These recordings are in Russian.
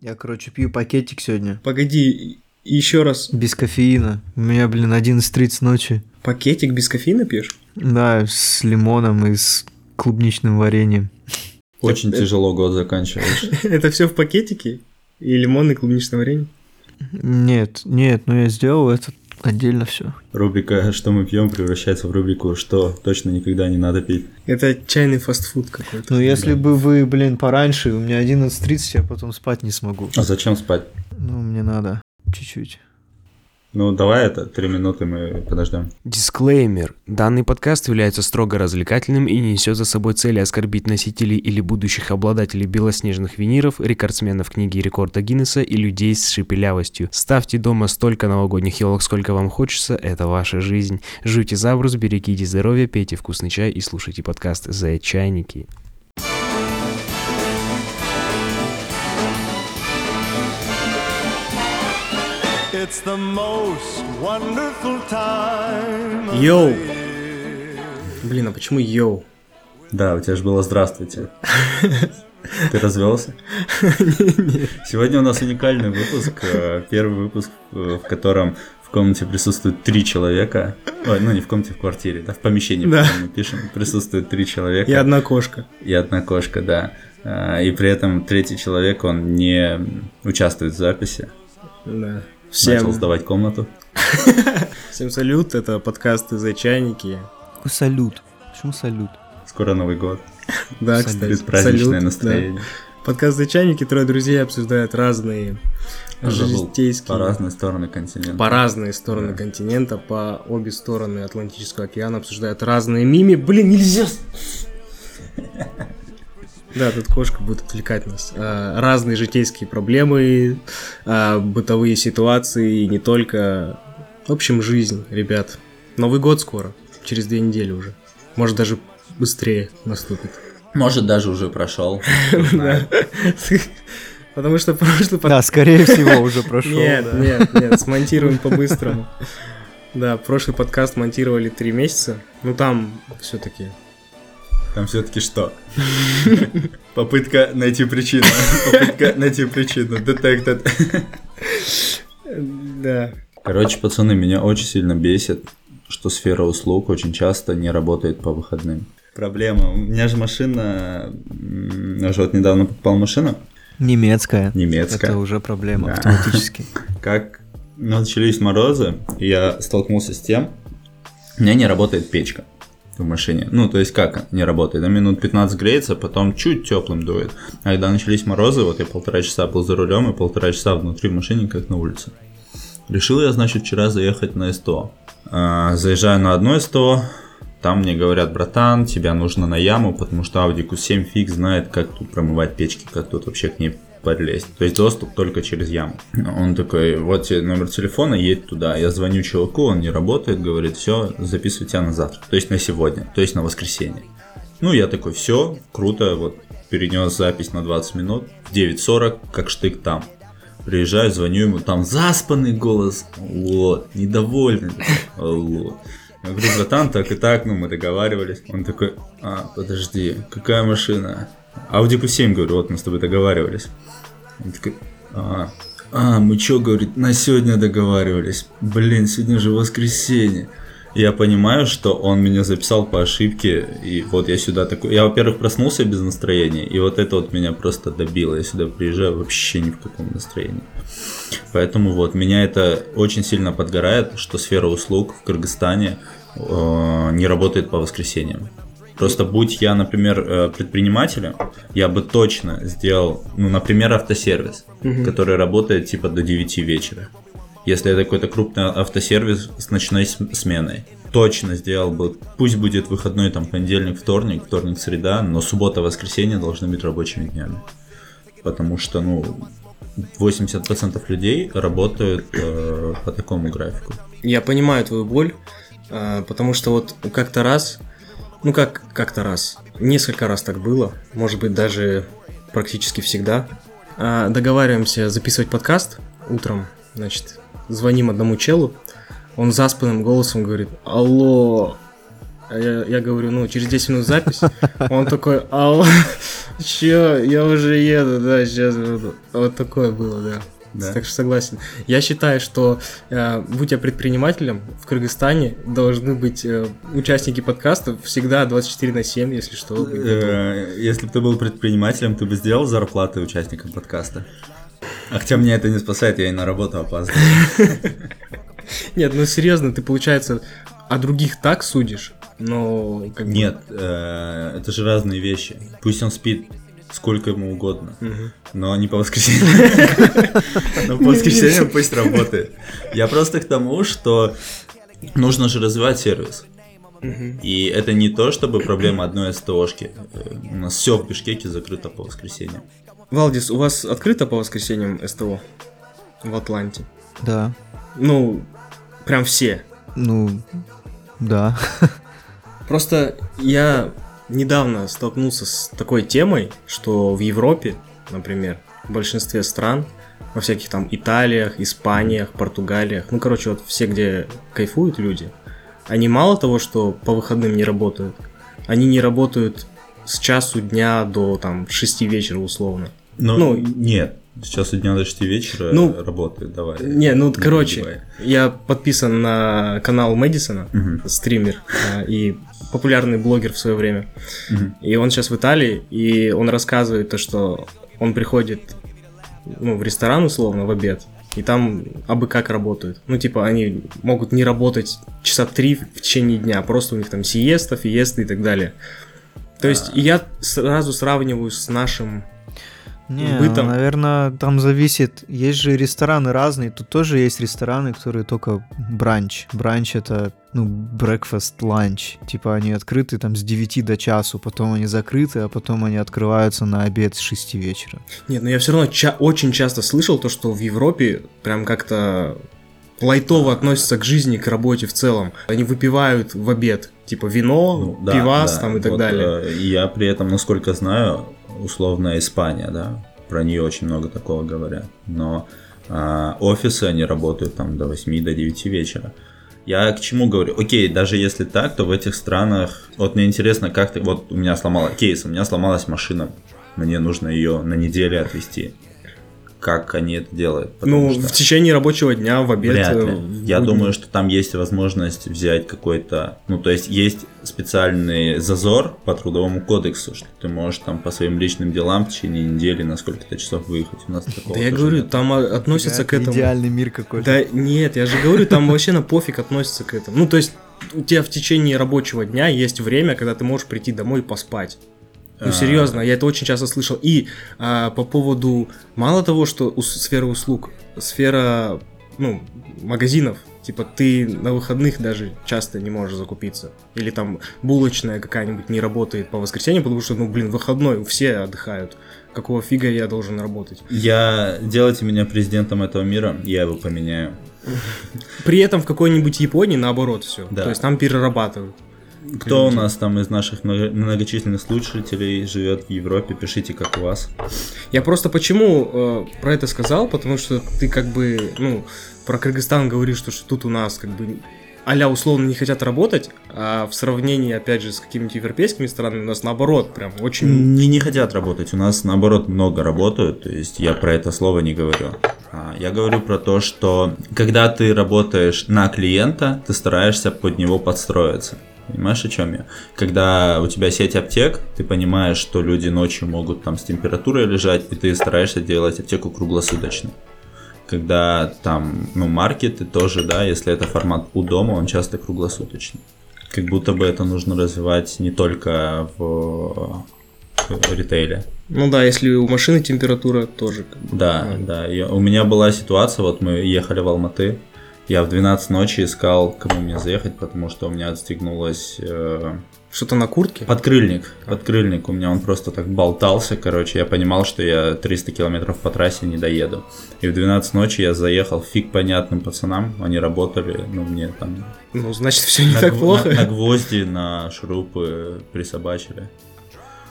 Я, короче, пью пакетик сегодня. Погоди, еще раз. Без кофеина. У меня, блин, 11.30 ночи. Пакетик без кофеина пьешь? Да, с лимоном и с клубничным вареньем. Очень тяжело год заканчиваешь. Это все в пакетике? И лимон, и клубничное варенье? Нет, нет, ну я сделал это отдельно все. Рубрика «Что мы пьем» превращается в рубрику «Что точно никогда не надо пить». Это чайный фастфуд какой-то. Ну если бы вы, блин, пораньше, у меня 11.30, я потом спать не смогу. А зачем спать? Ну, мне надо чуть-чуть. Ну, давай это, три минуты мы подождем. Дисклеймер. Данный подкаст является строго развлекательным и не несет за собой цели оскорбить носителей или будущих обладателей белоснежных виниров, рекордсменов книги рекорда Гиннесса и людей с шепелявостью. Ставьте дома столько новогодних елок, сколько вам хочется, это ваша жизнь. Жуйте забрус, берегите здоровье, пейте вкусный чай и слушайте подкаст «За Йоу. year. Блин, а почему йоу? Да, у тебя же было «Здравствуйте». Ты развелся? Сегодня у нас уникальный выпуск. э, Первый выпуск, э, в котором в комнате присутствует три человека. Ой, ну не в комнате, в квартире, да, в помещении, в Да. котором мы пишем. Присутствует три человека. И одна кошка. И одна кошка, да. А, И при этом третий человек, он не участвует в записи. Да. Начал Всем, сдавать комнату. всем салют, это подкасты «За чайники». Какой салют? Почему салют? Скоро Новый год. Да, Салют. кстати. Да. настроение. Подкаст «За чайники», трое друзей обсуждают разные житейские... По разные стороны континента. по разные стороны Да. континента, по обе стороны Атлантического океана обсуждают разные мими. Блин, нельзя! Да, тут кошка будет отвлекать нас. А, Разные житейские проблемы, а, бытовые ситуации, и не только. В общем, жизнь, ребят. Новый год скоро, через две недели уже. Может, даже быстрее наступит. Может, даже уже прошел. Потому что прошлый Да, скорее всего, уже прошел. Нет, нет, нет, смонтируем по-быстрому. Да, прошлый подкаст монтировали три месяца. Ну там все-таки. Там все-таки что? Попытка найти причину. Попытка найти причину. Detected. Да. Короче, пацаны, меня очень сильно бесит, что сфера услуг очень часто не работает по выходным. Проблема. У меня же машина... м, Я же вот недавно покупал машину. Немецкая. Немецкая. Это уже проблема Да. автоматически. Как начались морозы, я столкнулся с тем, у меня не работает печка в машине. Ну, то есть как не работает? На минут 15 греется, потом чуть теплым дует. А когда начались морозы, вот я полтора часа был за рулем и полтора часа внутри машины, как на улице. Решил я, значит, вчера заехать на СТО. А, заезжаю на одно СТО, там мне говорят, братан, тебя нужно на яму, потому что Audi Q7 фиг знает, как тут промывать печки, как тут вообще к ней подлезть. То есть доступ только через яму. Он такой, вот тебе номер телефона, едь туда. Я звоню чуваку, он не работает, говорит, все, записывай тебя на завтра. То есть на сегодня, то есть на воскресенье. Ну, я такой, все, круто, вот перенес запись на 20 минут, в 9.40, как штык там. Приезжаю, звоню ему, там заспанный голос, вот, недовольный, вот. Я говорю, братан, так и так, ну, мы договаривались. Он такой, а, подожди, какая машина? Audi Q7, говорю, вот мы с тобой договаривались. А, а, мы чё, говорит, на сегодня договаривались. Блин, сегодня же воскресенье. Я понимаю, что он меня записал по ошибке, и вот я сюда такой... Я, во-первых, проснулся без настроения, и вот это вот меня просто добило. Я сюда приезжаю вообще ни в каком настроении. Поэтому вот, меня это очень сильно подгорает, что сфера услуг в Кыргызстане э, не работает по воскресеньям. Просто будь я, например, э, предпринимателем, я бы точно сделал, ну, например, автосервис, который работает типа до 9 вечера. Если это какой-то крупный автосервис с ночной см- сменой, точно сделал бы, пусть будет выходной там понедельник, вторник, вторник, среда, но суббота, воскресенье должны быть рабочими днями. Потому что, ну, 80% людей работают э, по такому графику. Я понимаю твою боль, а, потому что вот как-то раз, ну как как-то раз, несколько раз так было, может быть даже практически всегда. А, Договариваемся записывать подкаст утром, значит, звоним одному челу, он заспанным голосом говорит, алло, А я, я говорю, ну, через 10 минут запись. Он такой, алло, Чё, я уже еду, да, сейчас буду. Вот такое было, да. Да. Так что согласен. Я считаю, что э, будь я предпринимателем, в Кыргызстане должны быть э, участники подкастов всегда 24 на 7, если что. Э, Если бы ты был предпринимателем, ты бы сделал зарплаты участникам подкаста. А хотя меня это не спасает, я и на работу опаздываю. Нет, ну серьезно, ты, получается, о других так судишь, но... Как бы- Нет, э, это же разные вещи. Пусть он спит сколько ему угодно, Мгм. но не по воскресеньям. Но по воскресеньям пусть работает. Я просто к тому, что нужно же развивать сервис. И это не то, чтобы проблема одной СТОшки. Э, У нас все в Бишкеке закрыто по воскресеньям. Валдис, у вас открыто по воскресеньям СТО в Атланте? Да. Ну, прям все. Ну, да. Просто я недавно столкнулся с такой темой, что в Европе, например, в большинстве стран, во всяких там Италиях, Испаниях, Португалиях, ну, короче, вот все, где кайфуют люди, они мало того, что по выходным не работают, они не работают с часу дня до там 6 вечера условно. Но Ну, нет, сейчас у дня до 6 вечера Ну, работает, давай. Не, ну, короче, перебивай. я подписан на канал Мэдисона, Мгм. стример а, и популярный блогер в свое время. Мгм. И он сейчас в Италии, и он рассказывает то, что он приходит ну, в ресторан условно в обед, и там абы как работают. Ну, типа, они могут не работать часа три в течение дня, просто у них там сиеста, фиеста и так далее. То есть, я сразу сравниваю с нашим... Не, Бытом. наверное, там зависит. Есть же рестораны разные. Тут тоже есть рестораны, которые только бранч. Бранч это, ну, breakfast, lunch. Типа они открыты там с 9 до часу, потом они закрыты, а потом они открываются на обед с 6 вечера. Нет, но я все равно ча- очень часто слышал то, что в Европе прям как-то лайтово относятся к жизни, к работе в целом. Они выпивают в обед, типа вино, Ну, да, пивас да, там и так вот, далее. э, и Я при этом, насколько знаю, условно Испания, да, про нее очень много такого говорят. Но а, офисы, они работают там до 8, до 9 вечера. Я к чему говорю? Окей, даже если так, то в этих странах... Вот мне интересно, как ты... Вот у меня сломала кейс, у меня сломалась машина. Мне нужно ее на неделю отвезти. Как они это делают? Ну, что- в течение рабочего дня, в обед. Вряд э, ли. в Я думаю, что там есть возможность взять какой-то... Ну, то есть есть специальный зазор по трудовому кодексу, что ты можешь там по своим личным делам в течение недели на сколько-то часов выехать. У нас такого Да я говорю, нет. там а, относятся к этому. Идеальный мир какой-то. Да нет, я же говорю, там вообще на пофиг относятся к этому. Ну, то есть, у тебя в течение рабочего дня есть время, когда ты можешь прийти домой и поспать. Ну, А. серьезно, я это очень часто слышал. И а, по поводу, мало того, что ус- сфера услуг, сфера, ну, магазинов, типа, ты на выходных даже часто не можешь закупиться. Или там булочная какая-нибудь не работает по воскресеньям, потому что, ну, блин, выходной, все отдыхают. Какого фига я должен работать? Я... Делайте меня президентом этого мира, я его поменяю. При этом в какой-нибудь Японии наоборот все. Да. То есть там перерабатывают. Кто у нас там из наших много- многочисленных слушателей живет в Европе? Пишите, как у вас. Я просто почему э, про это сказал, потому что ты как бы, ну, про Кыргызстан говоришь, что, что тут у нас как бы а условно не хотят работать, а в сравнении, опять же, с какими-то европейскими странами у нас наоборот прям очень... Не, не хотят работать. У нас, наоборот, много работают. То есть я про это слово не говорю. А, Я говорю про то, что когда ты работаешь на клиента, ты стараешься под него подстроиться. Понимаешь, о чем я? Когда у тебя сеть аптек, ты понимаешь, что люди ночью могут там с температурой лежать, и ты стараешься делать аптеку круглосуточной. Когда там, ну, маркеты тоже, да, если это формат у дома, он часто круглосуточный. Как будто бы это нужно развивать не только в э, ритейле. Ну да, если у машины температура тоже. как бы, Да, да. Я- у меня была ситуация, вот мы ехали в Алматы, я в 12 ночи искал, кому мне заехать, потому что у меня отстегнулась э, Что-то на куртке? подкрыльник. Подкрыльник у меня, он просто так болтался, короче, я понимал, что я 300 километров по трассе не доеду. И в 12 ночи я заехал фиг понятным пацанам, они работали, ну, мне там... Ну, значит, все не на так гв- плохо. На, На, на гвозди, на шурупы присобачили.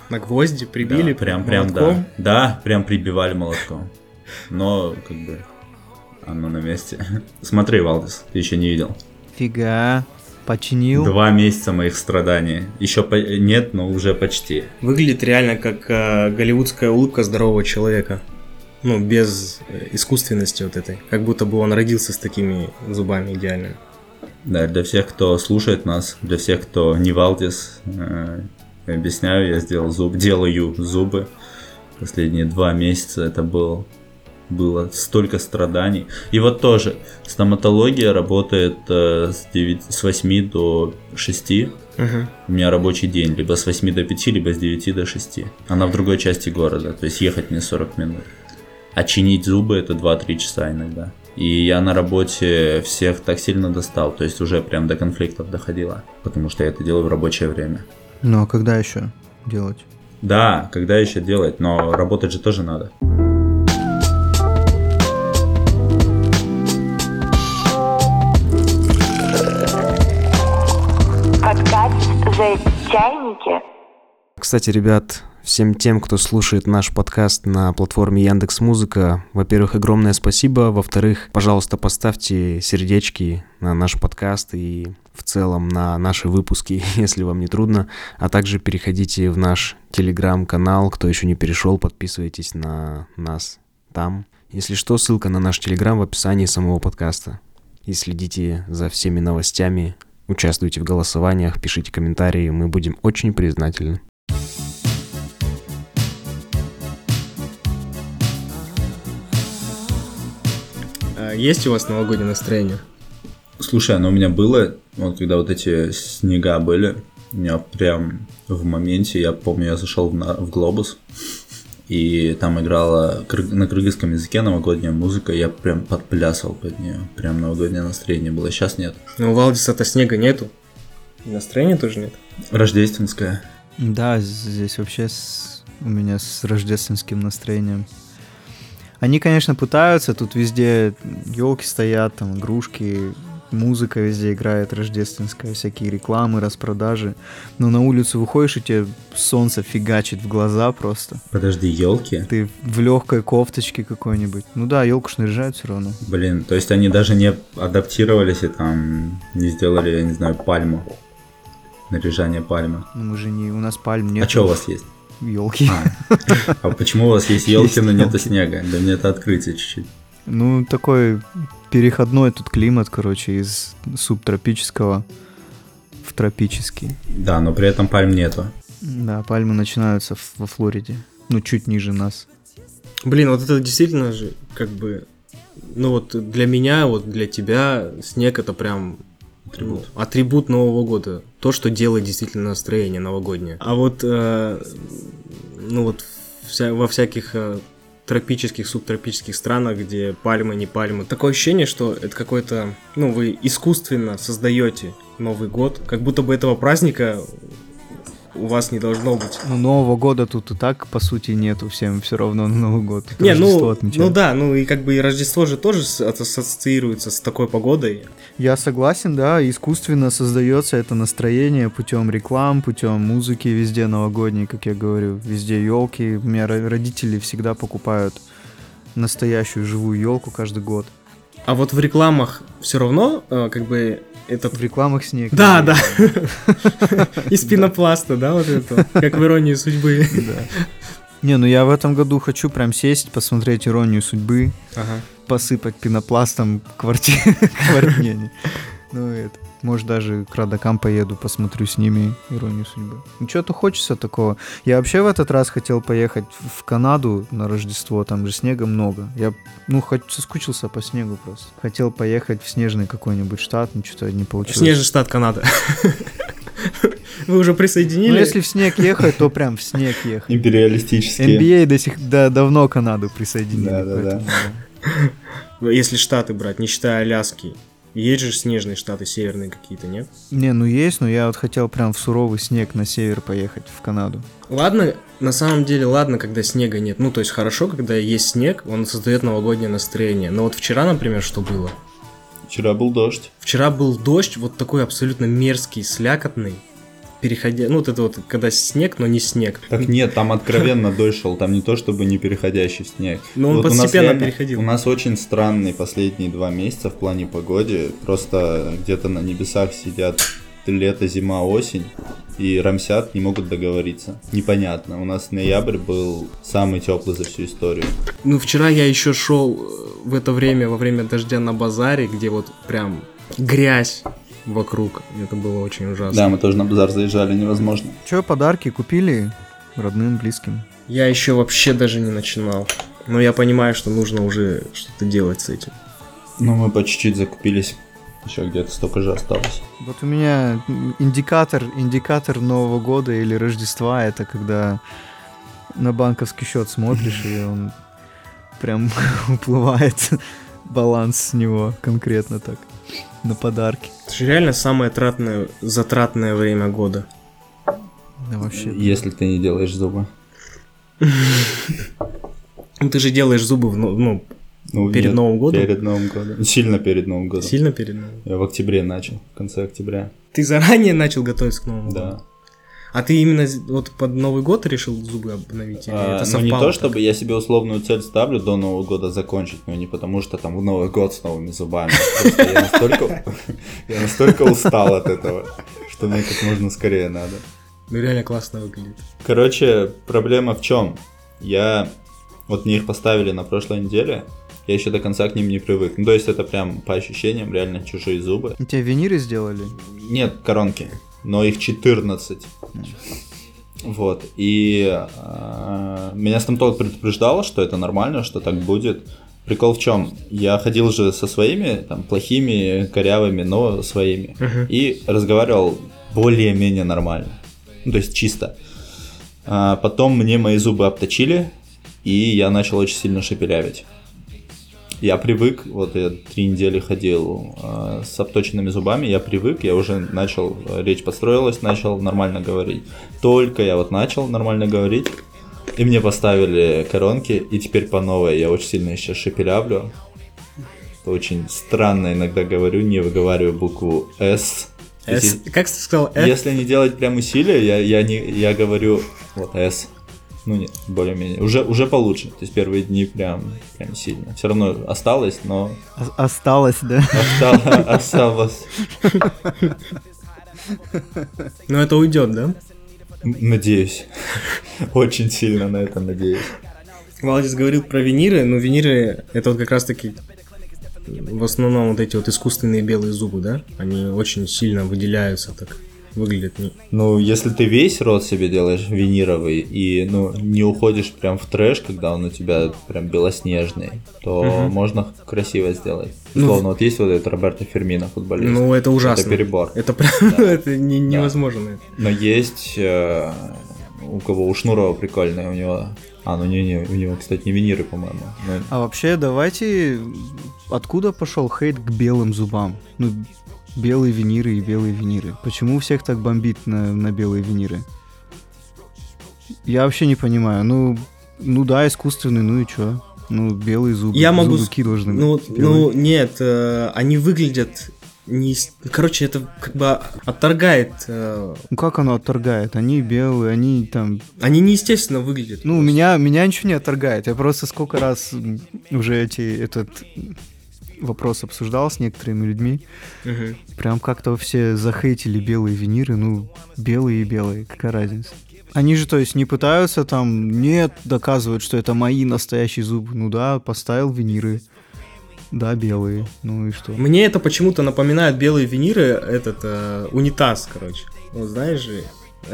гвозди прибили. Да, прям, прям, да. молотком. Да, прям прибивали молотком. Но, как бы, оно на месте. Смотри, Валдис, ты еще не видел. Фига. Починил. Два месяца моих страданий. Еще по- нет, но уже почти. Выглядит реально как э, голливудская улыбка здорового человека. Ну, без э, искусственности вот этой. Как будто бы он родился с такими зубами идеальными. Да, для всех, кто слушает нас, для всех, кто не Валдис, э, объясняю, я сделал зуб, делаю зубы. Последние два месяца это был, было столько страданий. И вот тоже, стоматология работает э, с, 9, с 8 до 6. У меня рабочий день, либо с 8 до 5, либо с 9 до 6. Она в другой части города, то есть ехать мне 40 минут. А чинить зубы это 2-3 часа иногда. И я на работе всех так сильно достал, то есть уже прям до конфликтов доходило, потому что я это делаю в рабочее время. Ну, а когда еще делать? Да, когда еще делать, но работать же тоже надо. «За чайники» Кстати, ребят, всем тем, кто слушает наш подкаст на платформе Яндекс Музыка, во-первых, огромное спасибо, во-вторых, пожалуйста, поставьте сердечки на наш подкаст и в целом на наши выпуски, если вам не трудно, а также переходите в наш телеграм-канал, кто еще не перешел, подписывайтесь на нас там. Если что, ссылка на наш телеграм в описании самого подкаста. И следите за всеми новостями, участвуйте в голосованиях, пишите комментарии, мы будем очень признательны. А есть у вас новогоднее настроение? Слушай, оно у меня было, вот когда вот эти снега были, у меня прям в моменте, я помню, я зашел в, на- в Глобус, и там играла на кыргызском языке новогодняя музыка, я прям подплясал под нее, прям новогоднее настроение было, сейчас нет. Ну, у Валдиса-то снега нету. И настроения тоже нет. Рождественская. Да, здесь вообще с- у меня с рождественским настроением. Они, конечно, пытаются, тут везде елки стоят, там игрушки, музыка везде играет рождественская, всякие рекламы, распродажи. Но на улицу выходишь, и тебе солнце фигачит в глаза просто. Подожди, елки? Ты в легкой кофточке какой-нибудь. Ну да, елку ж наряжают все равно. Блин, то есть они даже не адаптировались и там не сделали, я не знаю, пальму. Наряжание пальмы. Но мы же не... У нас пальм нет. А что у вас есть? Елки. А почему у вас есть елки, но нету снега? Для меня это открытие чуть-чуть. Ну, такой переходной тут климат, короче, из субтропического в тропический. Да, но при этом пальм нету. Да, пальмы начинаются в- во Флориде. Ну, чуть ниже нас. Блин, вот это действительно же, как бы, ну вот для меня, вот для тебя снег это прям Атрибут. ну, атрибут Нового года. То, что делает действительно настроение новогоднее. А вот, э, ну вот вся- во всяких э, тропических, субтропических странах, где пальмы, не пальмы, такое ощущение, что это какой-то, ну вы искусственно создаете Новый год, как будто бы этого праздника у вас не должно быть. Ну, Нового года тут и так, по сути, нету. Всем все равно на Новый год. Не, Рождество ну, отмечают. ну да, ну и как бы и Рождество же тоже ассоциируется с такой погодой. Я согласен, да, искусственно создается это настроение путем реклам, путем музыки везде новогодней, как я говорю, везде елки. У меня ро- родители всегда покупают настоящую живую елку каждый год. А вот в рекламах все равно э, как бы этот... В рекламах снег. Да, да. Из пенопласта, да, вот это. Как в иронии судьбы. Не, ну я в этом году хочу прям сесть, посмотреть иронию судьбы, Ага. Посыпать пенопластом квартиру. Ну это. Может даже к родакам поеду, посмотрю с ними иронию судьбы. Ну что-то хочется такого. Я вообще в этот раз хотел поехать в Канаду на Рождество, там же снега много. Я, ну, хоть соскучился по снегу просто. Хотел поехать в снежный какой-нибудь штат, но что-то не получилось. Снежный штат Канада. Вы уже присоединили? Ну, если в снег ехать, то прям в снег ехать. Империалистические. NBA до сих да, давно Канаду присоединили. Да-да-да. поэтому- Если штаты брать, не считая Аляски. Есть же снежные штаты северные какие-то, нет? Не, ну есть, но я вот хотел прям в суровый снег на север поехать, в Канаду. Ладно, на самом деле, ладно, когда снега нет. Ну, то есть хорошо, когда есть снег, он создает новогоднее настроение. Но вот вчера, например, что было? Вчера был дождь. Вчера был дождь, вот такой абсолютно мерзкий, слякотный. Переходя... Ну, вот это вот, когда снег, но не снег. Так нет, там откровенно дождь шел, там не то чтобы не переходящий в снег. Ну, он постепенно реально- переходил. У нас очень странные последние два месяца в плане погоды. Просто где-то на небесах сидят лето, зима, осень. И рамсят, не могут договориться. Непонятно. У нас ноябрь был самый теплый за всю историю. Ну, вчера я еще шел в это время, во время дождя на базаре, где вот прям грязь вокруг. Это было очень ужасно. Да, мы тоже на базар заезжали, невозможно. Че, подарки купили родным, близким? Я еще вообще даже не начинал. Но я понимаю, что нужно уже что-то делать с этим. Ну, мы по чуть-чуть закупились. Еще где-то столько же осталось. Вот у меня индикатор, индикатор Нового года или Рождества, это когда на банковский счет смотришь, и он прям уплывает баланс с него конкретно так на подарки. Это же реально самое тратное, затратное время года. Да вообще. Если ты не делаешь зубы. Ну, ты же делаешь зубы в, ну, ну, Перед Новым годом? Перед Новым годом. Сильно перед Новым годом. сильно перед Новым. Я в октябре начал, в конце октября. Ты заранее начал готовиться к Новому Да. году? А ты именно вот под Новый год решил зубы обновить? Или А, это ну не совпало то, так? чтобы я себе условную цель ставлю до Нового года закончить, но не потому, что там в Новый год с новыми зубами. Просто я настолько, я настолько устал от этого, что мне как можно скорее надо. Ну, реально классно выглядит. Короче, проблема в чем? Я... Вот мне их поставили на прошлой неделе, я еще до конца к ним не привык. Ну, то есть это прям по ощущениям реально чужие зубы. И тебе виниры сделали? Нет, коронки, но их 14. Вот, и э, меня стоматолог предупреждал, что это нормально, что так будет. Прикол в чем? Я ходил же со своими, там, плохими, корявыми, но своими. И разговаривал более-менее нормально. Ну, то есть чисто. А потом мне мои зубы обточили, и я начал очень сильно шепелявить. Я привык, вот я три недели ходил э, с обточенными зубами, я привык, я уже начал, э, речь построилась, начал нормально говорить. Только я вот начал нормально говорить, и мне поставили коронки, и теперь по новой я очень сильно сейчас шепелявлю. Очень странно иногда говорю, не выговариваю букву S. Есть, С- Как ты сказал? F? если не делать прям усилия, я, я, не, я говорю вот S. Ну нет, более-менее. Уже, уже получше. То есть первые дни прям, прям сильно. Все равно осталось, но О- Осталось, да? осталось. осталось. Ну, это уйдет, да? Надеюсь. Очень сильно на это надеюсь. Валдис говорил про виниры, но виниры это вот как раз таки в основном вот эти вот искусственные белые зубы, да? Они очень сильно выделяются так, выглядят не... Ну, если ты весь рот себе делаешь винировый и ну, не уходишь прям в трэш, когда он у тебя прям белоснежный, то Мгм. можно красиво сделать. Ну, Условно, вот есть вот этот Роберто Фермино, футболист. Ну, это ужасно. Это перебор. Это прям, это не- невозможно. Но есть э, у кого у Шнурова прикольная, у него... А, ну не-не, у него, кстати, не виниры, по-моему. Ну, А вообще, давайте... Откуда пошел хейт к белым зубам? Ну, белые виниры и белые виниры. Почему всех так бомбит на, на белые виниры? Я вообще не понимаю. Ну, ну да, искусственный, ну и чё? Ну, белые зубы. Я могу... Зубы должны быть? Ну, Белые. ну, нет, э, они выглядят не... Короче, это как бы отторгает... э, Ну как оно отторгает? Они белые, они там... Они неестественно выглядят. Ну, меня, меня ничего не отторгает. Я просто сколько раз уже эти, этот вопрос обсуждал с некоторыми людьми. Мгм. Прям как-то все захейтили белые виниры. Ну, белые и белые, какая разница? Они же, то есть, не пытаются там, нет, доказывают, что это мои настоящие зубы. Ну да, поставил виниры. Да, белые. Ну и что? Мне это почему-то напоминает белые виниры, этот э, унитаз, короче. Вот знаешь же,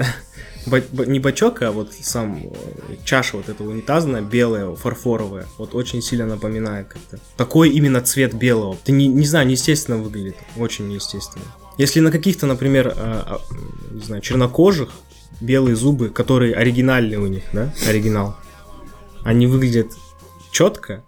ба- не бачок, а вот сам э, чаша вот эта унитазная, белая, фарфоровая, вот очень сильно напоминает как-то. Такой именно цвет белого. Ты не, не знаю, неестественно выглядит, очень неестественно. Если на каких-то, например, э, не знаю, чернокожих белые зубы, которые оригинальные у них, да, оригинал, они выглядят четко,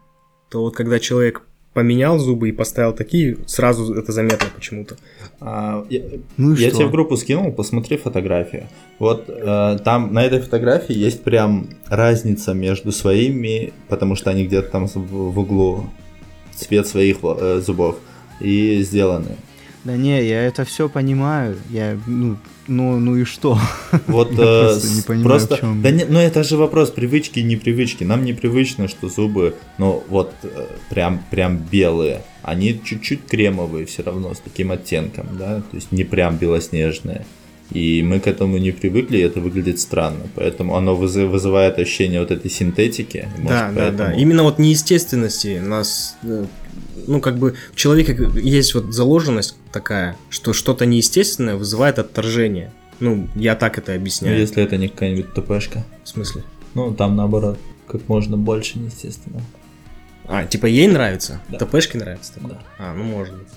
то вот когда человек поменял зубы и поставил такие, сразу это заметно почему-то. а, я, Ну я что? тебе в группу скинул, посмотри фотографию. Вот э, там на этой фотографии есть прям разница между своими, потому что они где-то там в, в углу цвет своих э, зубов и сделаны. Да не, я это все понимаю. Я, ну, ну, ну и что? Вот Я э, просто не понимаю, просто, в чём- да не, ну это же вопрос привычки и непривычки. Нам непривычно, что зубы, ну вот э, прям прям белые, они чуть-чуть кремовые все равно с таким оттенком, да, то есть не прям белоснежные. И мы к этому не привыкли, и это выглядит странно, поэтому оно вызы- вызывает ощущение вот этой синтетики. может, Да, да, да. поэтому- Именно вот неестественности нас, э, ну, как бы в человеке есть вот заложенность такая, что что-то неестественное вызывает отторжение. Ну, я так это Ну, объясняю. если это не какая-нибудь ТПшка. В смысле? Ну, там наоборот, как можно больше, естественно. А, типа ей нравится? Да. ТПшке нравится такое? Да. А, ну может быть.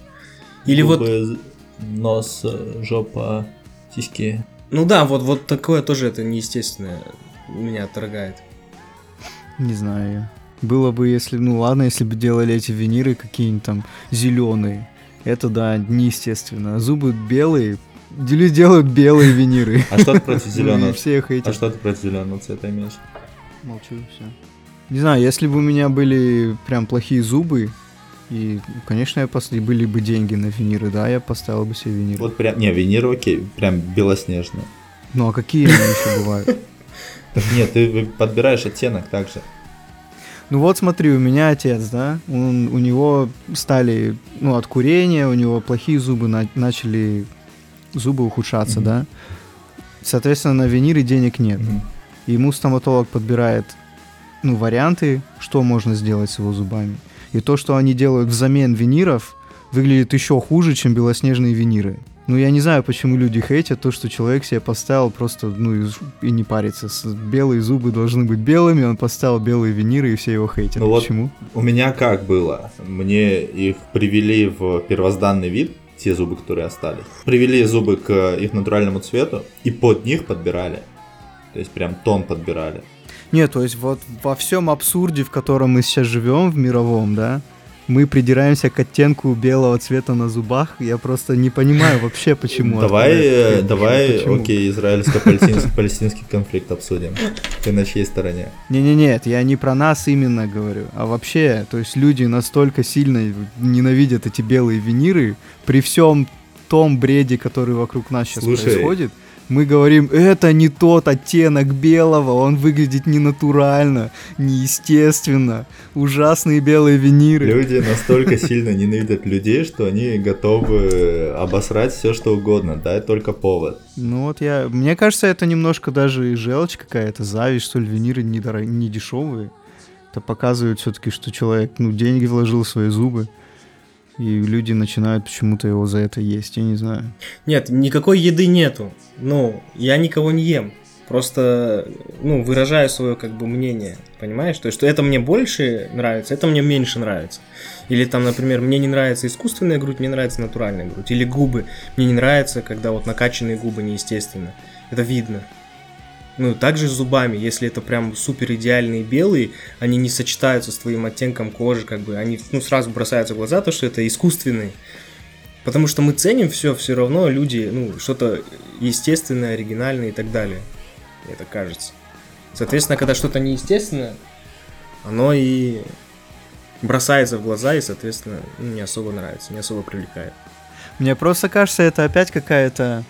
Или вот, Губы, нос, э, жопа, сиськи. ну да, вот, вот такое тоже это неестественное меня отторгает. Не знаю я. Было бы, если, ну ладно, если бы делали эти виниры какие-нибудь там зеленые. Это да, неестественно. А Зубы белые, люди делают белые виниры. А что ты против зеленого? все их А что ты против зеленого цвета имеешь? Молчу, все. Не знаю, если бы у меня были прям плохие зубы, и, конечно, я пос... и были бы деньги на виниры, да, я поставил бы себе виниры. Вот прям, не, виниры окей, прям белоснежные. Ну а какие они еще бывают? Так нет, ты подбираешь оттенок также. Ну вот смотри, у меня отец, да, он, у него стали, ну, от курения, у него плохие зубы, на- начали зубы ухудшаться, Мгм. да. Соответственно, на виниры денег нет. И ему стоматолог подбирает, ну, варианты, что можно сделать с его зубами. И то, что они делают взамен виниров, выглядит еще хуже, чем белоснежные виниры. Ну, я не знаю, почему люди хейтят то, что человек себе поставил просто, ну, и, и не парится. Белые зубы должны быть белыми, он поставил белые виниры, и все его хейтят. Ну вот почему? У меня как было? Мне их привели в первозданный вид, те зубы, которые остались. Привели зубы к их натуральному цвету и под них подбирали. То есть прям тон подбирали. Нет, то есть вот во всем абсурде, в котором мы сейчас живем, в мировом, да, мы придираемся к оттенку белого цвета на зубах. Я просто не понимаю вообще, почему. давай, э, давай, окей, израильско-палестинский палестинский конфликт обсудим. Ты на чьей стороне? Не-не, нет, я не про нас именно говорю, а вообще, то есть люди настолько сильно ненавидят эти белые виниры при всем том бреде, который вокруг нас сейчас происходит. Мы говорим, это не тот оттенок белого, он выглядит ненатурально, неестественно, ужасные белые виниры. Люди настолько сильно ненавидят людей, что они готовы обосрать все, что угодно, дай только повод. Ну вот я, мне кажется, это немножко даже и желчь какая-то, зависть, что ли, виниры не, не дешевые. Это показывает все-таки, что человек, ну, деньги вложил в свои зубы, и люди начинают почему-то его за это есть, я не знаю. Нет, никакой еды нету. Ну, я никого не ем. Просто, ну, выражаю свое, как бы, мнение. Понимаешь? То есть, что это мне больше нравится, это мне меньше нравится. Или там, например, мне не нравится искусственная грудь, мне нравится натуральная грудь. Или губы. Мне не нравится, когда вот накачанные губы неестественно. Это видно. Ну, также с зубами, если это прям супер идеальные белые, они не сочетаются с твоим оттенком кожи, как бы, они, ну, сразу бросаются в глаза, то, что это искусственные. Потому что мы ценим все, все равно люди, ну, что-то естественное, оригинальное и так далее. Так кажется. Соответственно, когда что-то неестественное, оно и бросается в глаза и, соответственно, не особо нравится, не особо привлекает. Мне просто кажется, это опять какая-то...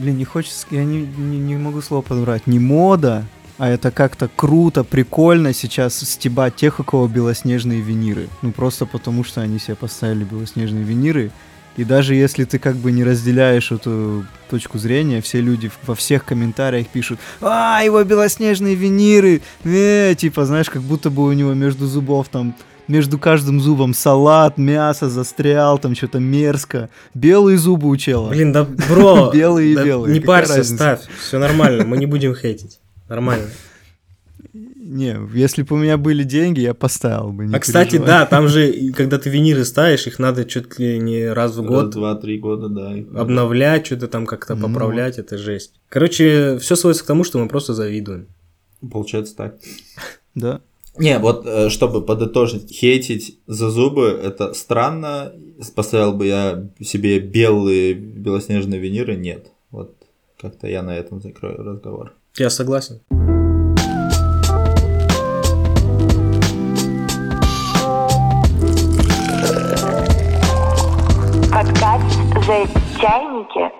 Блин, не хочется... Я не, не, не могу слово подобрать. Не мода, а это как-то круто, прикольно сейчас стебать тех, у кого белоснежные виниры. Ну, просто потому, что они себе поставили белоснежные виниры. И даже если ты как бы не разделяешь эту точку зрения, все люди во всех комментариях пишут «А, его белоснежные виниры!» э, Типа, знаешь, как будто бы у него между зубов там между каждым зубом салат, мясо застрял, там что-то мерзко. Белые зубы у чела. Блин, да, бро, Белые и белые, не парься, ставь, все нормально, мы не будем хейтить. Нормально. Не, если бы у меня были деньги, я поставил бы. не а кстати, переживай. да, там же, когда ты виниры ставишь, их надо чуть ли не раз в Год, год два, три года, да. обновлять, что-то там как-то Ну. поправлять, это жесть. Короче, все сводится к тому, что мы просто завидуем. Получается так. Да. Не, вот э, чтобы подытожить, хейтить за зубы это странно. Поставил бы я себе белые белоснежные виниры, нет. Вот как-то я на этом закрою разговор. Я согласен. Подкаст за чайники.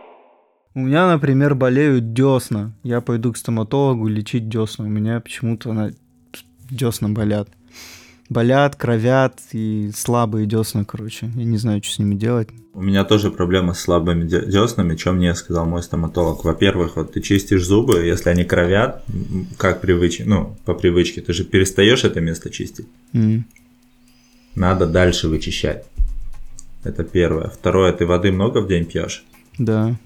У меня, например, болеют десна. Я пойду к стоматологу лечить десна. У меня почему-то на... десна болят. Болят, кровят и слабые десна, короче. Я не знаю, что с ними делать. У меня тоже проблема с слабыми де- деснами, что мне сказал мой стоматолог. Во-первых, вот ты чистишь зубы, если они кровят, как привычно, ну, по привычке, ты же перестаешь это место чистить. М. Надо дальше вычищать. Это первое. Второе, ты воды много в день пьешь? Да.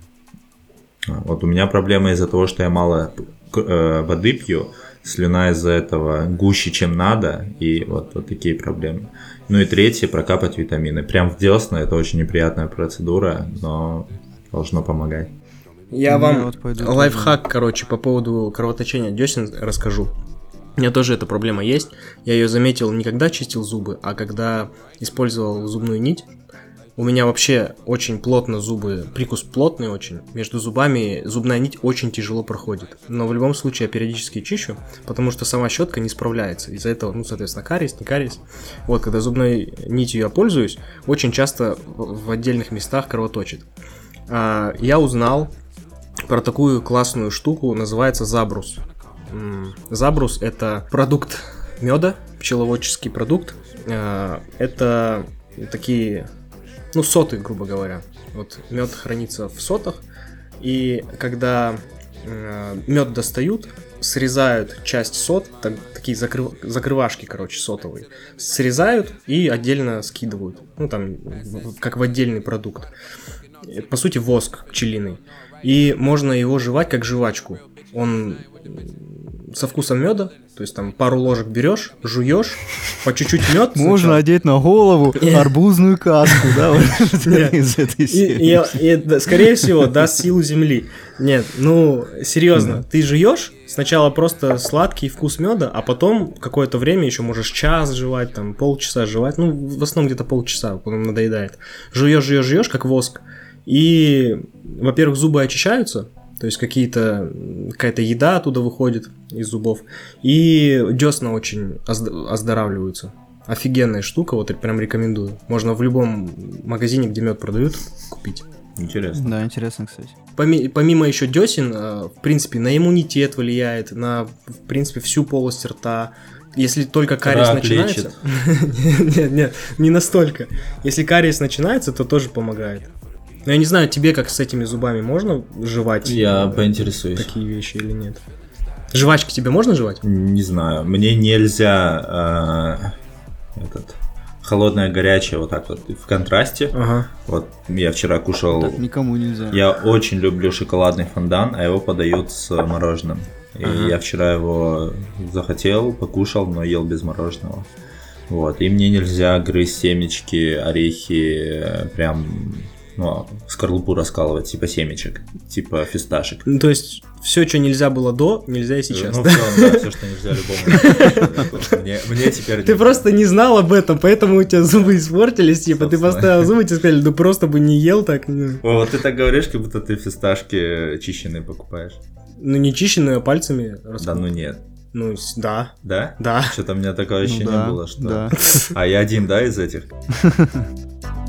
А, Вот у меня проблема из-за того, что я мало э, воды пью, слюна из-за этого гуще, чем надо, и вот, вот такие проблемы. Ну и третье, прокапать витамины. Прям в десна, это очень неприятная процедура, но должно помогать. Я Ну, вам вот пойду тоже. лайфхак, короче, по поводу кровоточения десен расскажу. У меня тоже эта проблема есть. Я ее заметил не когда чистил зубы, а когда использовал зубную нить. У меня вообще очень плотно зубы, прикус плотный очень. Между зубами зубная нить очень тяжело проходит. Но в любом случае я периодически чищу, потому что сама щетка не справляется. Из-за этого, ну, соответственно, кариес, не кариес. Вот, когда зубной нитью я пользуюсь, очень часто в отдельных местах кровоточит. А, я узнал про такую классную штуку, называется забрус. Забрус это продукт меда, пчеловодческий продукт. А, Это такие, ну, соты, грубо говоря. Вот мед хранится в сотах, и когда мед достают, срезают часть сот, так- такие закрыв- закрывашки, короче, сотовые, срезают и отдельно скидывают, ну там, как в отдельный продукт. Э, По сути, воск пчелиный. И можно его жевать как жвачку. Он со вкусом меда, то есть там пару ложек берешь, жуешь, по чуть-чуть мед. Можно одеть на голову арбузную каску, да, из этой серии. скорее всего, даст силу земли. Нет, ну, серьезно, ты жуешь сначала просто сладкий вкус меда, а потом какое-то время еще можешь час жевать, там, полчаса жевать, ну, в основном где-то полчаса, потом надоедает. Жуешь, жуешь, жуешь, как воск. И, во-первых, зубы очищаются, то есть какие-то, какая-то еда оттуда выходит из зубов, и десна очень озд- оздоравливаются. Офигенная штука, вот прям рекомендую. Можно в любом магазине, где мед продают, купить. Интересно. Да, интересно, кстати. Поми- помимо еще десен, э, в принципе, на иммунитет влияет, на, в принципе, всю полость рта. Если только кариес Рак начинается... Нет, нет, не настолько. Если кариес начинается, то тоже помогает. Но я не знаю, тебе как с этими зубами можно жевать Я э, поинтересуюсь. такие вещи или нет? Жвачки тебе можно жевать? Не знаю, мне нельзя э, этот холодное горячее вот так вот в контрасте. Ага. Вот я вчера кушал. Так никому нельзя. Я очень люблю шоколадный фондан, а его подают с мороженым. И Ага. я вчера его захотел, покушал, но ел без мороженого. Вот. И мне нельзя грызть семечки, орехи, э, прям ну, скорлупу раскалывать, типа семечек, типа фисташек. Ну, то есть, все, что нельзя было до, нельзя и сейчас. Ну, да? всё, да, все, что нельзя любому. Мне, мне теперь Ты просто не знал об этом, поэтому у тебя зубы испортились, типа, ты поставил зубы, тебе сказали, ну просто бы не ел так. Ну, О, вот ты так говоришь, как будто ты фисташки чищенные покупаешь. Ну, не чищенные, а пальцами Да ну нет. Ну, да, Да? да. Что-то у меня такое Ну ощущение да, было, что... да. А я один, да, из этих?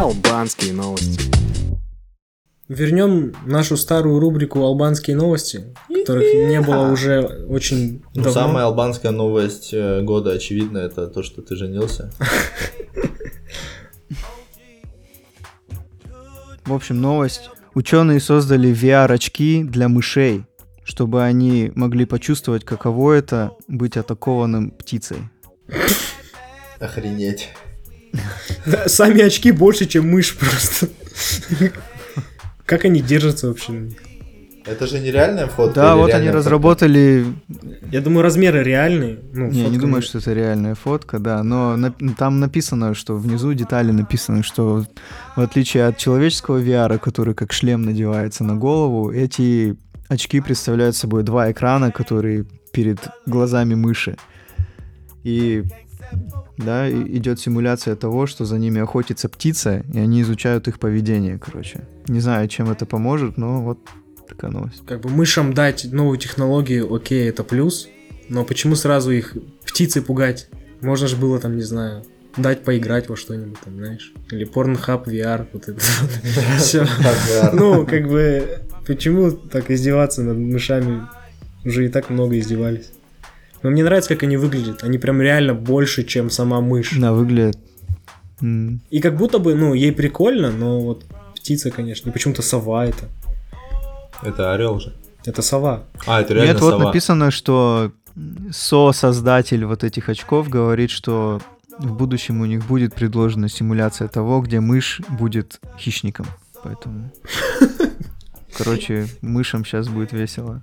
Албанские новости. Вернем нашу старую рубрику «Албанские новости», которых не было уже очень Ну, давно. самая албанская новость э, года, очевидно, это то, что ты женился. В общем, новость. Ученые создали VR-очки для мышей, чтобы они могли почувствовать, каково это быть атакованным птицей. Охренеть. Да, сами очки больше, чем мышь просто. Как они держатся вообще? Это же нереальная фотка? Да, вот они фотка? разработали... Я думаю, размеры реальные. Ну, Не, не думаю, что это реальная фотка, да, но на- там написано, что внизу детали написаны, что в отличие от человеческого VR, который как шлем надевается на голову, эти очки представляют собой два экрана, которые перед глазами мыши. И да, и идет симуляция того, что за ними охотится птица, и они изучают их поведение, короче. Не знаю, чем это поможет, но вот такая новость. Как бы мышам дать новую технологию, окей, это плюс. Но почему сразу их птицей пугать? Можно же было там, не знаю, дать поиграть во что-нибудь там, знаешь? Или Pornhub VR, вот это все. Ну, как бы, почему так издеваться над мышами? Уже и так много издевались. Но мне нравится, как они выглядят. Они прям реально больше, чем сама мышь. Да, выглядит. М. И как будто бы, ну, ей прикольно, но вот птица, конечно, и почему-то сова это. Это орел же. Это сова. А, это реально Нет, вот сова. написано, что со-создатель вот этих очков говорит, что в будущем у них будет предложена симуляция того, где мышь будет хищником. Поэтому... Короче, мышам сейчас будет весело.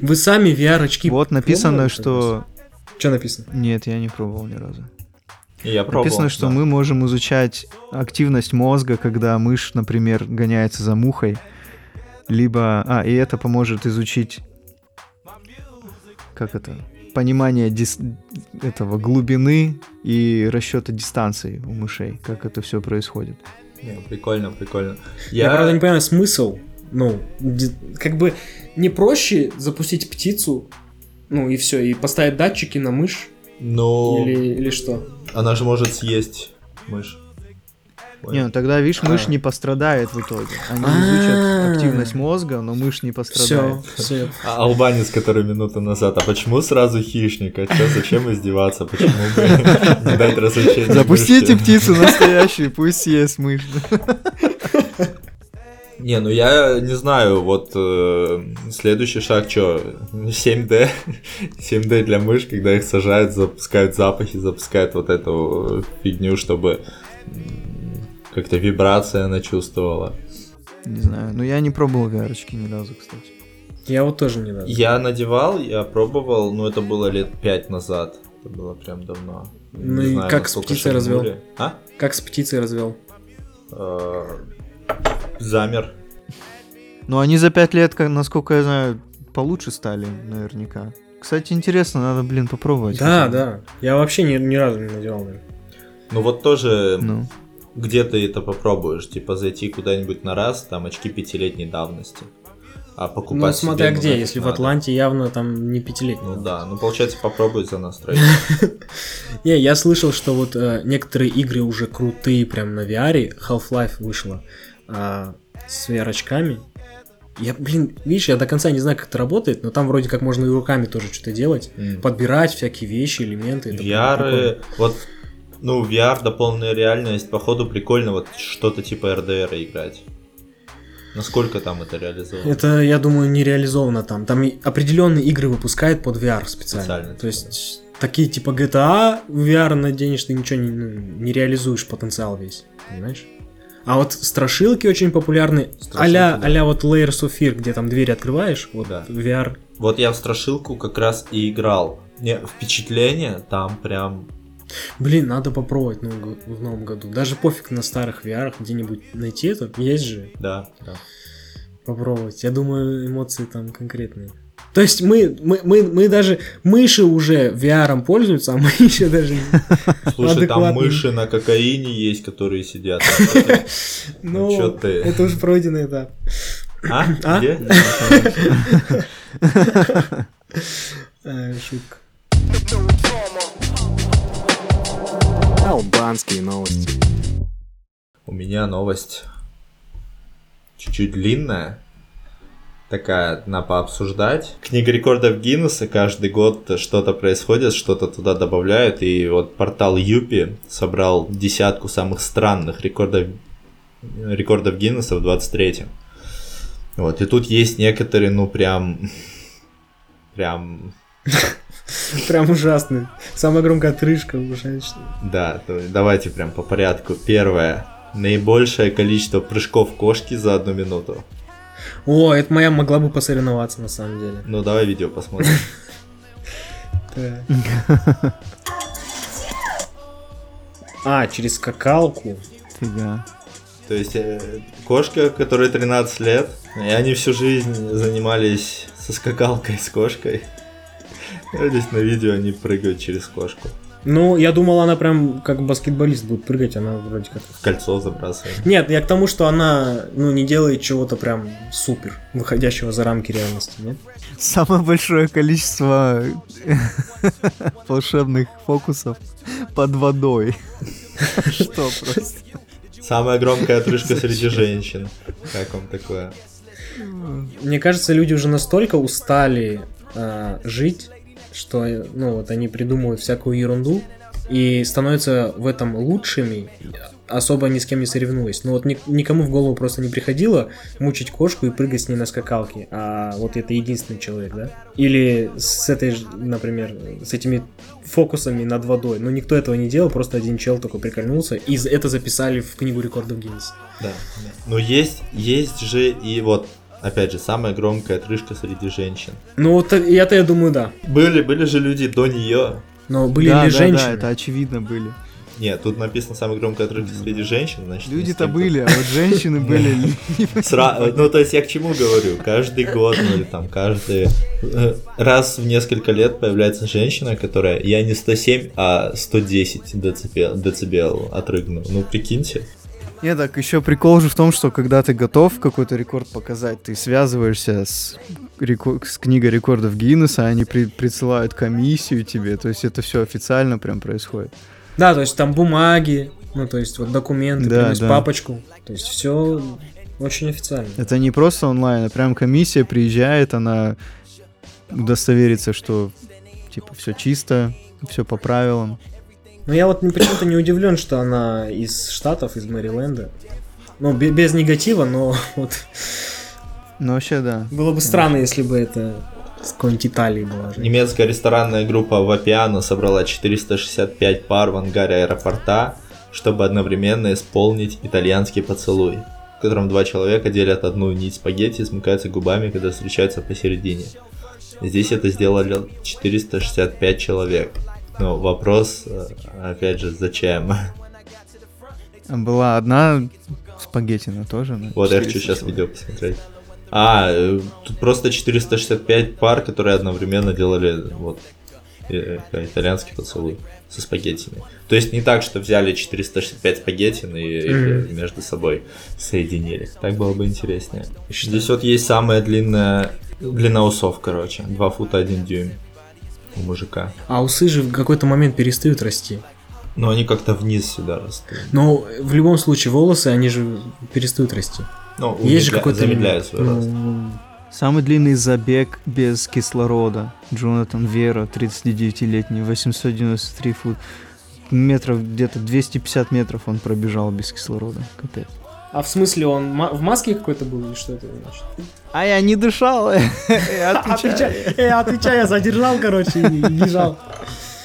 Вы сами VR-очки Вот написано, что... Что написано? Нет, я не пробовал ни разу. Я пробовал. Написано, что да. мы можем изучать активность мозга, когда мышь, например, гоняется за мухой. Либо... А, и это поможет изучить... Как это? Понимание дис- этого глубины и расчета дистанции у мышей. Как это все происходит. Не, прикольно, прикольно. Я, правда, не понимаю смысл. Ну, как бы не проще запустить птицу, ну и все, и поставить датчики на мышь Ну, или, или что? она же может съесть мышь. Не, ну тогда, видишь, мышь А. не пострадает в итоге. Они А. изучат активность мозга, но мышь не пострадает. Все, все. А албанец, который минуту назад, а почему сразу хищник? А чё, зачем издеваться? Почему бы не дать развлечения? Запустите птицу настоящую, пусть съест мышь. Не, ну я не знаю, вот э, следующий шаг что? 7D? 7D для мышь, когда их сажают, запускают запахи, запускают вот эту фигню, чтобы как-то вибрация она чувствовала. Не знаю, но я не пробовал vr ни разу, кстати. Я вот тоже не надо. Я надевал, я пробовал, но это было лет 5 назад. Это было прям давно. Ну Не и знаю, как с птицей развел? шагнули. А? Как с птицей развел? Замер. Но они за пять лет, как- насколько я знаю, получше стали, наверняка. Кстати, интересно, надо, блин, попробовать. Да, хотя да. Я вообще ни, ни разу не надевал, наверное. Ну вот тоже Ну, где ты это попробуешь? Типа зайти куда-нибудь на раз, там очки пятилетней давности. А покупать Ну, смотря себе, ну, где, нафиг если в надо. Атланте явно там не пятилетний. Ну да, ну получается попробуй за настрой. Не, я слышал, что вот э, некоторые игры уже крутые прям на VR. Half-Life вышла а, с VR-очками. Я, блин, видишь, я до конца не знаю, как это работает, но там вроде как можно и руками тоже что-то делать. М. Подбирать всякие вещи, элементы. VR, прикольно. вот, ну, VR, дополненная реальность, походу прикольно вот что-то типа RDR играть. Насколько там это реализовано? Это, я думаю, не реализовано там. Там определенные игры выпускают под VR специально. Специально, То есть такие типа GTA в VR наденешь, ты ничего не, ну, не реализуешь потенциал весь, понимаешь? А вот страшилки очень популярны. Страшилки, а-ля, да. а-ля вот Layers of Fear, где там двери открываешь, вот Да. VR. Вот я в страшилку как раз и играл. Не, впечатление там прям... Блин, надо попробовать в новом го- в новом году. Даже пофиг на старых VR где-нибудь найти это. Есть же. Да, да. попробовать. Я думаю, эмоции там конкретные. То есть мы, мы, мы, мы даже мыши уже VR пользуются, а мы еще даже не- Слушай, там мыши на кокаине есть, которые сидят. Ну, ты? это уже пройденный этап. А? А? Где? Э, Шутка. Албанские новости. У меня новость чуть-чуть длинная. Такая, на пообсуждать. Книга рекордов Гиннесса каждый год что-то происходит, что-то туда добавляют. И вот портал Юпи собрал десятку самых странных рекордов, рекордов Гиннесса в 23-м. Вот, и тут есть некоторые, ну, прям... Прям... Прям ужасный. Самая громкая отрыжка ужасная. Да, давайте прям по порядку. Первое. Наибольшее количество прыжков кошки за одну минуту. О, это моя могла бы посоревноваться на самом деле. Ну, давай видео посмотрим. Так. А, через скакалку. фига. То есть э, кошка, которой 13 лет, и они всю жизнь занимались со скакалкой с кошкой. Здесь на видео они прыгают через кошку. Ну, я думал, она прям как баскетболист будет прыгать, она вроде как... В кольцо забрасывает. Нет, я к тому, что она, ну, не делает чего-то прям супер, выходящего за рамки реальности, нет? Самое большое количество волшебных фокусов под водой. Что просто? Самая громкая отрыжка среди женщин. Как вам такое? Мне кажется, люди уже настолько устали э, жить, что, ну, вот они придумывают всякую ерунду и становятся в этом лучшими, особо ни с кем не соревнуясь. Ну вот ни- никому в голову просто не приходило мучить кошку и прыгать с ней на скакалке, а вот это единственный человек, да? Или с этой, например, с этими фокусами над водой. Но никто этого не делал, просто один чел такой прикольнулся, и это записали в книгу рекордов Гиннесса. Да. да. Но есть, есть же и вот, опять же, самая громкая отрыжка среди женщин. Ну вот э, это я думаю, да. Были, были же люди до нее. Но были да, ли да, женщины? да, это очевидно были. Нет, тут написано самая громкая отрыжка среди женщин, значит... Люди-то были, а вот женщины были. Ну, то есть я к чему говорю? Каждый год, ну или там каждый э, раз в несколько лет появляется женщина, которая я не 107, а 110 децибел, децибел отрыгну. Ну, прикиньте. Не, так еще прикол же в том, что когда ты готов какой-то рекорд показать, ты связываешься с, реко- с книгой рекордов Гиннесса, они при- присылают комиссию тебе, то есть это все официально прям происходит. Да, то есть там бумаги, ну то есть вот документы, Да, принес да. папочку. То есть все очень официально. Это не просто онлайн, а прям комиссия приезжает, она удостоверится, что типа все чисто, все по правилам. Но я вот почему-то не удивлен, что она из Штатов, из Мэриленда. Ну, бе- без негатива, но вот Ну вообще да. было бы странно, если бы это с какой-нибудь Италии была. же. Немецкая ресторанная группа Вапиано собрала 465 пар в ангаре аэропорта, чтобы одновременно исполнить итальянский поцелуй, в котором два человека делят одну нить спагетти и смыкаются губами, когда встречаются посередине. Здесь это сделали 465 человек. Но вопрос, э, опять же, зачем? Была одна спагеттина тоже. ну, Вот я хочу 400 сейчас видео посмотреть. А, тут просто 465 пар, которые одновременно делали вот э, э, итальянский поцелуй со спагеттями. То есть не так, что взяли 465 спагеттин и их Мгм. между собой соединили. Так было бы интереснее. Здесь вот есть самая длинная длина усов, короче. 2 фута 1 дюйм у мужика. А усы же в какой-то момент перестают расти. Но они как-то вниз сюда растут. Но в любом случае волосы, они же перестают расти. Ну, Есть же умедля- какой-то замедляют свой рост. Ну, Самый длинный забег без кислорода. Джонатан Вера, 39-летний, 893 фут. Метров где-то 250 метров он пробежал без кислорода. Капец. А в смысле он ма- в маске какой-то был или что это значит? А я не дышал. Отвечай, э, я задержал, короче, и бежал.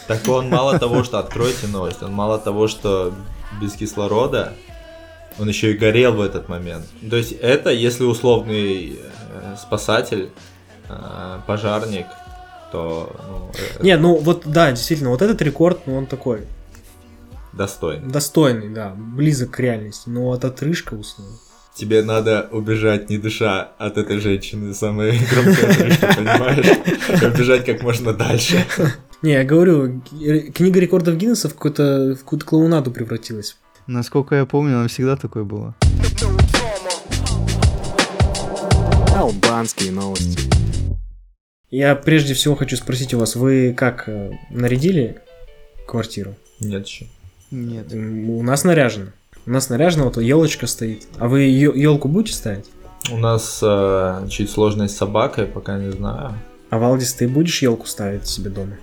Так он мало того, что откройте новость, он мало того, что без кислорода, он еще и горел в этот момент. То есть это, если условный э, спасатель, э, пожарник, то ну, Не, ну вот да, действительно, вот этот рекорд, ну он такой достойный. достойный, да, близок к реальности. Но вот отрыжка условно. Тебе надо убежать, не дыша, от этой женщины, самой громкой отрыжки, понимаешь? Убежать как можно дальше. Не, я говорю, книга рекордов Гиннесса в какую-то в какую-то клоунаду превратилась. Насколько я помню, она всегда такой была. Албанские новости. Я прежде всего хочу спросить у вас, вы как э, нарядили квартиру? Нет еще. Нет. У нас наряжено. У нас наряжена, вот елочка стоит. А вы елку будете ставить? У нас э, чуть сложность с собакой, пока не знаю. А Валдис, ты будешь елку ставить себе дома?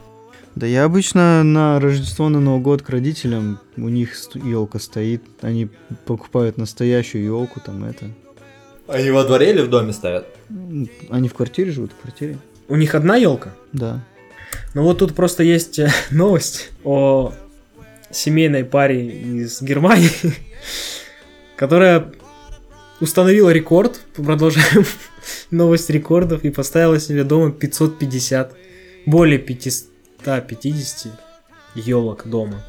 Да я обычно на Рождество, на Новый год к родителям, у них елка стоит, они покупают настоящую елку, там это. Они во дворе или в доме ставят? Они в квартире живут, в квартире? У них одна елка? Да. Ну вот тут просто есть э, новость о семейной паре из Германии, которая установила рекорд, продолжаем новость рекордов, и поставила себе дома 550, более 550 елок дома.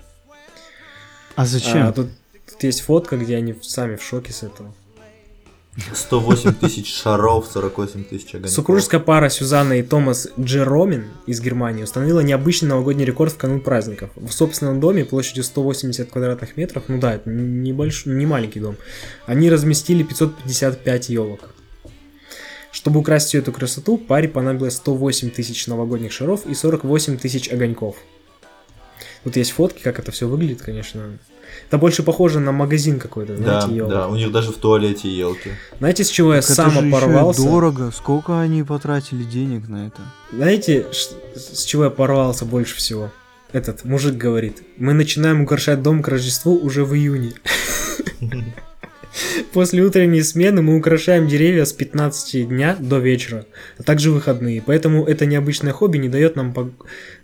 А зачем? А, тут, тут есть фотка, где они сами в шоке с этого. 108 тысяч шаров, 48 тысяч огоньков. Супружеская пара Сюзанна и Томас Джеромин из Германии установила необычный новогодний рекорд в канун праздников. В собственном доме площадью 180 квадратных метров, ну да, это небольшой, не маленький дом, они разместили 555 елок. Чтобы украсть всю эту красоту, паре понадобилось 108 тысяч новогодних шаров и 48 тысяч огоньков. Тут есть фотки, как это все выглядит, конечно. Это больше похоже на магазин какой-то, Да, знаете, елок. да, у них даже в туалете елки. Знаете, с чего я Так это сам же порвался? дорого. Сколько они потратили денег на это? Знаете, с чего я порвался больше всего? Этот мужик говорит, мы начинаем украшать дом к Рождеству уже в июне. После утренней смены мы украшаем деревья с 15 дня до вечера, а также выходные. Поэтому это необычное хобби не дает нам, пок-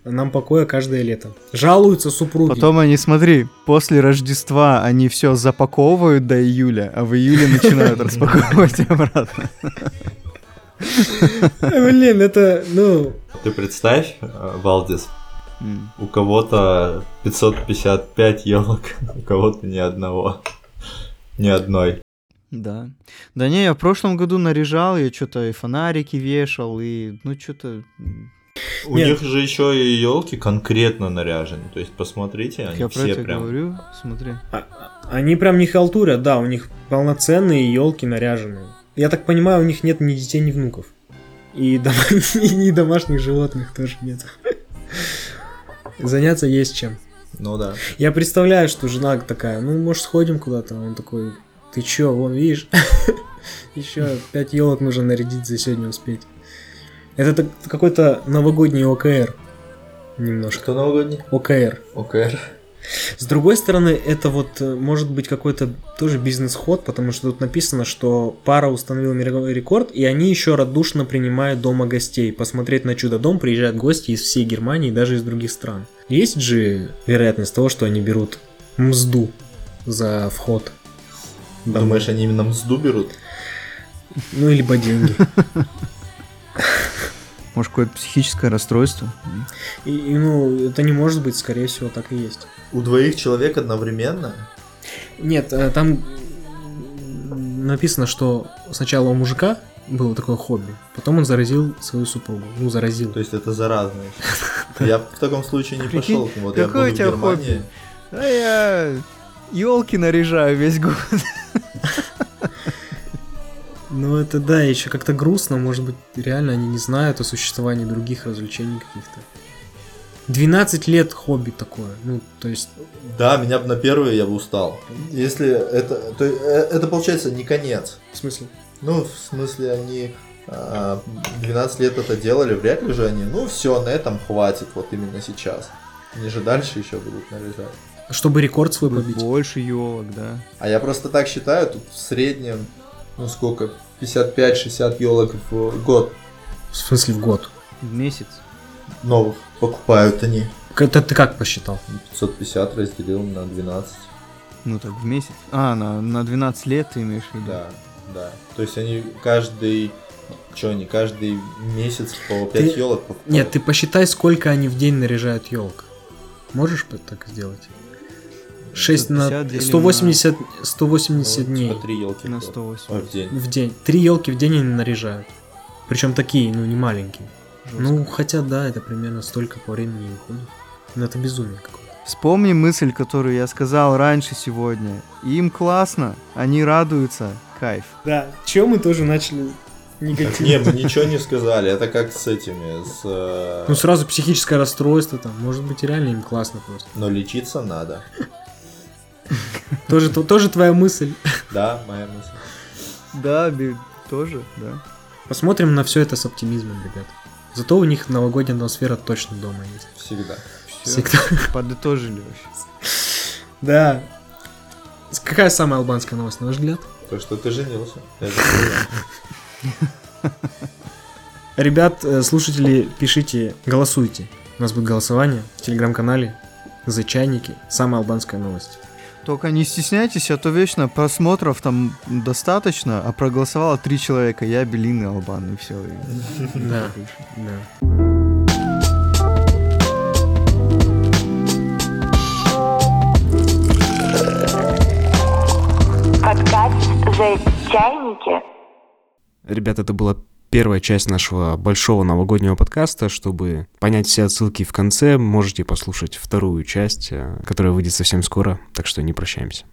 нам покоя каждое лето. Жалуются супруги. Потом они, смотри, после Рождества они все запаковывают до июля, а в июле начинают распаковывать обратно. Блин, это, ну, Ты представь, э, Валдис, у кого-то 555 елок, у кого-то ни одного. Ни одной. Да. Да не, я в прошлом году наряжал, я что-то и фонарики вешал, и ну что-то... У Нет. них же еще и елки конкретно наряжены. То есть посмотрите, они Я про все это прям. говорю, смотри. они прям не халтурят, да, у них полноценные елки наряженные. Я так понимаю, у них нет ни детей, ни внуков. И, дома- и ни домашних животных тоже нет. Заняться есть чем. Ну да. Я представляю, что жена такая, ну, может, сходим куда-то? Он такой, ты чё, вон, видишь, еще пять елок нужно нарядить за сегодня успеть. Это какой-то новогодний ОКР. Немножко. Что новогодний? ОКР. ОКР. С другой стороны, это вот э, может быть какой-то тоже бизнес-ход, потому что тут написано, что пара установила мировой рекорд, и они еще радушно принимают дома гостей. Посмотреть на чудо-дом приезжают гости из всей Германии и даже из других стран. Есть же вероятность того, что они берут мзду за вход. домой. Думаешь, они именно мзду берут? Ну, либо деньги. Может, какое-то психическое расстройство? И, и, ну, это не может быть, скорее всего, так и есть. У двоих человек одновременно? Нет, э, там написано, что сначала у мужика было такое хобби, потом он заразил свою супругу. Ну, заразил. То есть это заразное. Я в таком случае не пошел. Вот я какое буду у в тебя Германии. А я елки наряжаю весь год. Ну, это да, еще как-то грустно, может быть, реально они не знают о существовании других развлечений каких-то. 12 лет хобби такое, ну, то есть, Да, меня бы на первые я бы устал. Если это... То, это получается не конец. в смысле? Ну, в смысле, они а, 12 лет это делали, вряд ли же они, ну все, на этом хватит, вот именно сейчас. Они же дальше еще будут наряжать. Чтобы рекорд свой побить. Больше елок, да. А я просто так считаю, тут в среднем, ну сколько, 55-60 елок в год В смысле в год? В месяц. новых покупают они. Это ты как посчитал? 550 разделил на 12. Ну так, в месяц. А, на, на 12 лет ты имеешь в виду? Да, да. То есть они каждый... Что они, каждый месяц по 5 Ты- елок покупают? Нет, ты посчитай, сколько они в день наряжают елок. Можешь так сделать? 6 на 50 делим 180, Ну, 180 дней По 3 елки На в год. 180. Ой, в день. в день. Три елки в день они наряжают. Причем такие, ну не маленькие. Ну, хотя да, это примерно столько по времени выходит. Ну это безумие какое-то. Вспомни мысль, которую я сказал раньше сегодня. Им классно, они радуются. Кайф. Да, чем мы тоже начали негативно. не, мы ничего не сказали. Это как с этими, с... э, Ну сразу психическое расстройство там, может быть реально им классно просто. Но лечиться надо. Тоже, то- тоже твоя мысль. Да, моя мысль. Да, тоже, да. Посмотрим на все это с оптимизмом, ребят. Зато у них новогодняя атмосфера точно дома есть. Всегда. Всегда. Подытожили вообще. Да. Какая самая албанская новость, на ваш взгляд? То, что ты женился. Ребят, э, слушатели, пишите, голосуйте. У нас будет голосование в телеграм-канале «За чайники». Самая албанская новость. Только не стесняйтесь, а то вечно просмотров там достаточно, а проголосовало три человека. Я, Белин и Албан, и все. Да, да. Подкаст за чайники. Ребята, это была первая часть нашего большого новогоднего подкаста. Чтобы понять все отсылки в конце, можете послушать вторую часть, э, которая выйдет совсем скоро, так что не прощаемся.